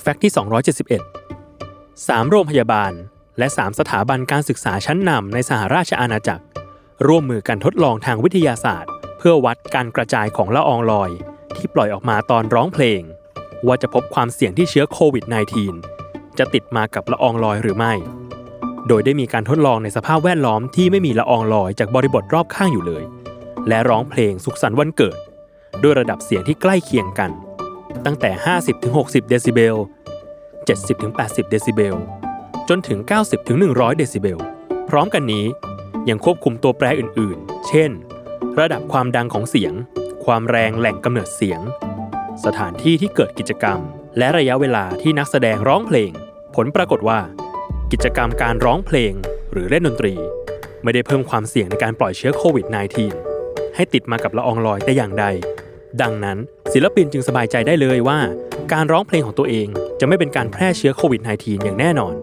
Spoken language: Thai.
แฟกต์ที่ 271 3 โรงพยาบาล และ 3 สถาบันการศึกษาชั้นนำในสหราชอาณาจักร ร่วมมือกันทดลองทางวิทยาศาสตร์ เพื่อวัดการกระจายของละอองลอย ที่ปล่อยออกมาตอนร้องเพลง ว่าจะพบความเสี่ยงที่เชื้อโควิด -19 จะติดมากับละอองลอยหรือไม่ โดยได้มีการทดลองในสภาพแวดล้อมที่ไม่มีละอองลอยจากบริบทรอบข้างอยู่เลย และร้องเพลงสุขสันต์วันเกิด ด้วยระดับเสียงที่ใกล้เคียงกัน ตั้งแต่ 50-60 เดซิเบล 70-80 เดซิเบล จนถึง 90-100 เดซิเบล พร้อมกันนี้ยังควบคุมตัวแปรอื่นๆ เช่น ระดับความดังของเสียง ความแรงแหล่งกำเนิดเสียง สถานที่ที่เกิดกิจกรรม และระยะเวลาที่นักแสดงร้องเพลง ผลปรากฏว่า กิจกรรมการร้องเพลงหรือเล่นดนตรี ไม่ได้เพิ่มความเสี่ยงในการปล่อยเชื้อโควิด -19 ให้ติดมากับละอองลอยแต่อย่างใด ดังนั้น ศิลปินจึงสบายใจได้เลยว่า การร้องเพลงของตัวเองจะไม่เป็นการแพร่เชื้อโควิด -19 อย่างแน่นอน